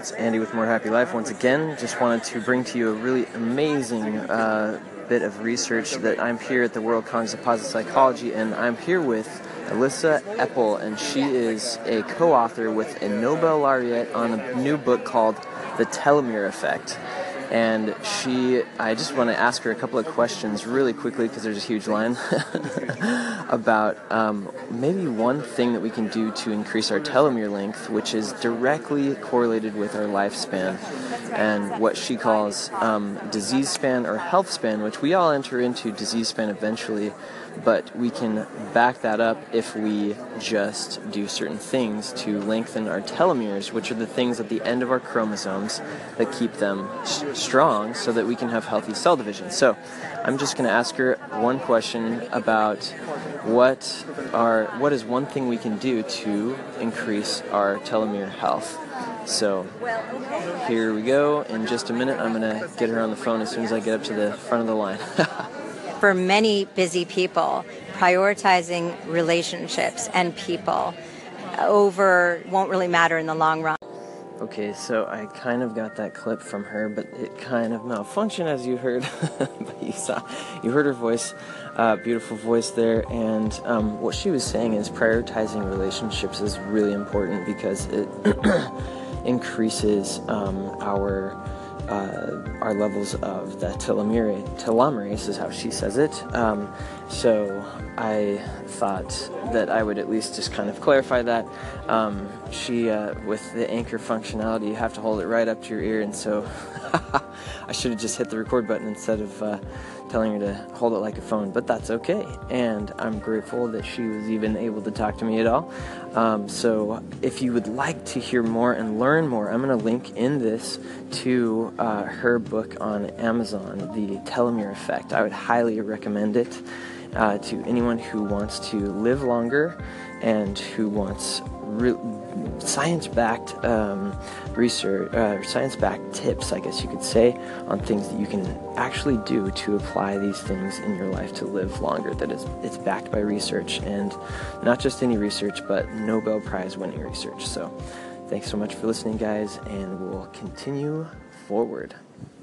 it's Andy with More Happy Life once again. Just wanted to bring to you a really amazing uh, bit of research that I'm here at the World Congress of Positive Psychology, and I'm here with Elissa Epel, and she is a co author with a Nobel laureate on a new book called The Telomere Effect and she i just want to ask her a couple of questions really quickly because there's a huge line about um, maybe one thing that we can do to increase our telomere length which is directly correlated with our lifespan and what she calls um, disease span or health span which we all enter into disease span eventually but we can back that up if we just do certain things to lengthen our telomeres, which are the things at the end of our chromosomes that keep them strong so that we can have healthy cell division. So I'm just going to ask her one question about what are what is one thing we can do to increase our telomere health. So here we go. In just a minute, I'm going to get her on the phone as soon as I get up to the front of the line. for many busy people, prioritizing relationships and people over won't really matter in the long run. Okay, so I kind of got that clip from her, but it kind of malfunctioned as you heard. but you saw, you heard her voice, uh, beautiful voice there, and um, what she was saying is prioritizing relationships is really important because it increases um, our uh, our levels of the telomere, telomerase is how she says it. Um, so I thought that I would at least just kind of clarify that. Um, she, uh, with the anchor functionality, you have to hold it right up to your ear, and so I should have just hit the record button instead of uh, telling her to hold it like a phone, but that's okay. And I'm grateful that she was even able to talk to me at all. Um, so if you would like to hear more and learn more, I'm going to link in this to uh, her book on Amazon, The Telomere Effect. I would highly recommend it. Uh, to anyone who wants to live longer and who wants re- science-backed um, research, uh, science-backed tips, I guess you could say, on things that you can actually do to apply these things in your life to live longer. That is, it's backed by research, and not just any research, but Nobel Prize-winning research. So, thanks so much for listening, guys, and we'll continue forward.